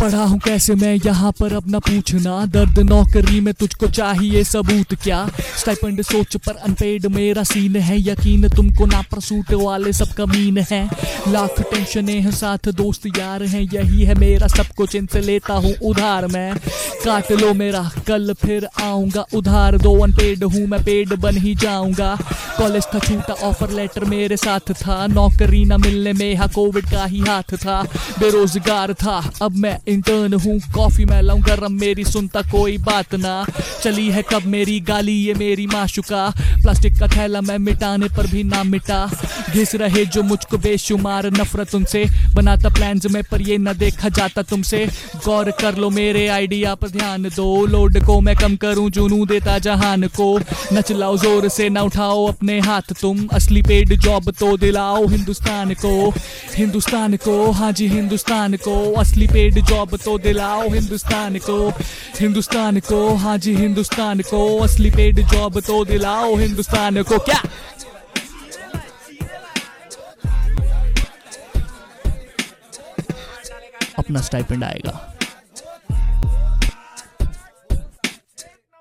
पढ़ा हूँ कैसे मैं यहाँ पर अब न पूछना। दर्द नौकरी में तुझको चाहिए सबूत क्या? स्टाइपेंड सोच पर अनपेड मेरा सीन है। यकीन तुमको ना प्रसूट वाले सब कमीन है। लाख टेंशने हैं, साथ दोस्त यार हैं। यही है मेरा सब कुछ, इनसे लेता हूँ उधार मैं। काट लो मेरा, कल फिर आऊँगा। उधार दो अनपेड हूँ मैं पेड बन ही जाऊँगा। कॉलेज था छूटा ऑफ़र लेटर मेरे साथ था। नौकरी ना मिलने में हा कोविड का ही हाथ था। बेरोजगार था, अब मैं इंटर्न हूँ, कॉफ़ी मैं लाऊं, गरम मेरी सुनता कोई बात ना। चली है कब मेरी गाली, ये मेरी माशुका। प्लास्टिक का थैला मैं मिटाने पर भी ना मिटा। घिस रहे जो मुझको बेशुमार नफरत उनसे। बनाता प्लान में पर ये न देखा जाता तुमसे। गौर कर लो मेरे आइडिया पर ध्यान दो। लोड को मैं कम करूँ, जुनू देता जहान को। न चलाओ ज़ोर से न उठाओ अपने हाथ तुम। असली पेड जॉब तो दिलाओ हिंदुस्तान को। हिंदुस्तान को हाँ जी हिंदुस्तान को। असली पेड जॉब तो दिलाओ हिंदुस्तान को हिंदुस्तान को हाँ जी हिंदुस्तान को, असली पेड जॉब तो दिलाओ हिंदुस्तान को, क्या? अपना स्टाइपेंड आएगा।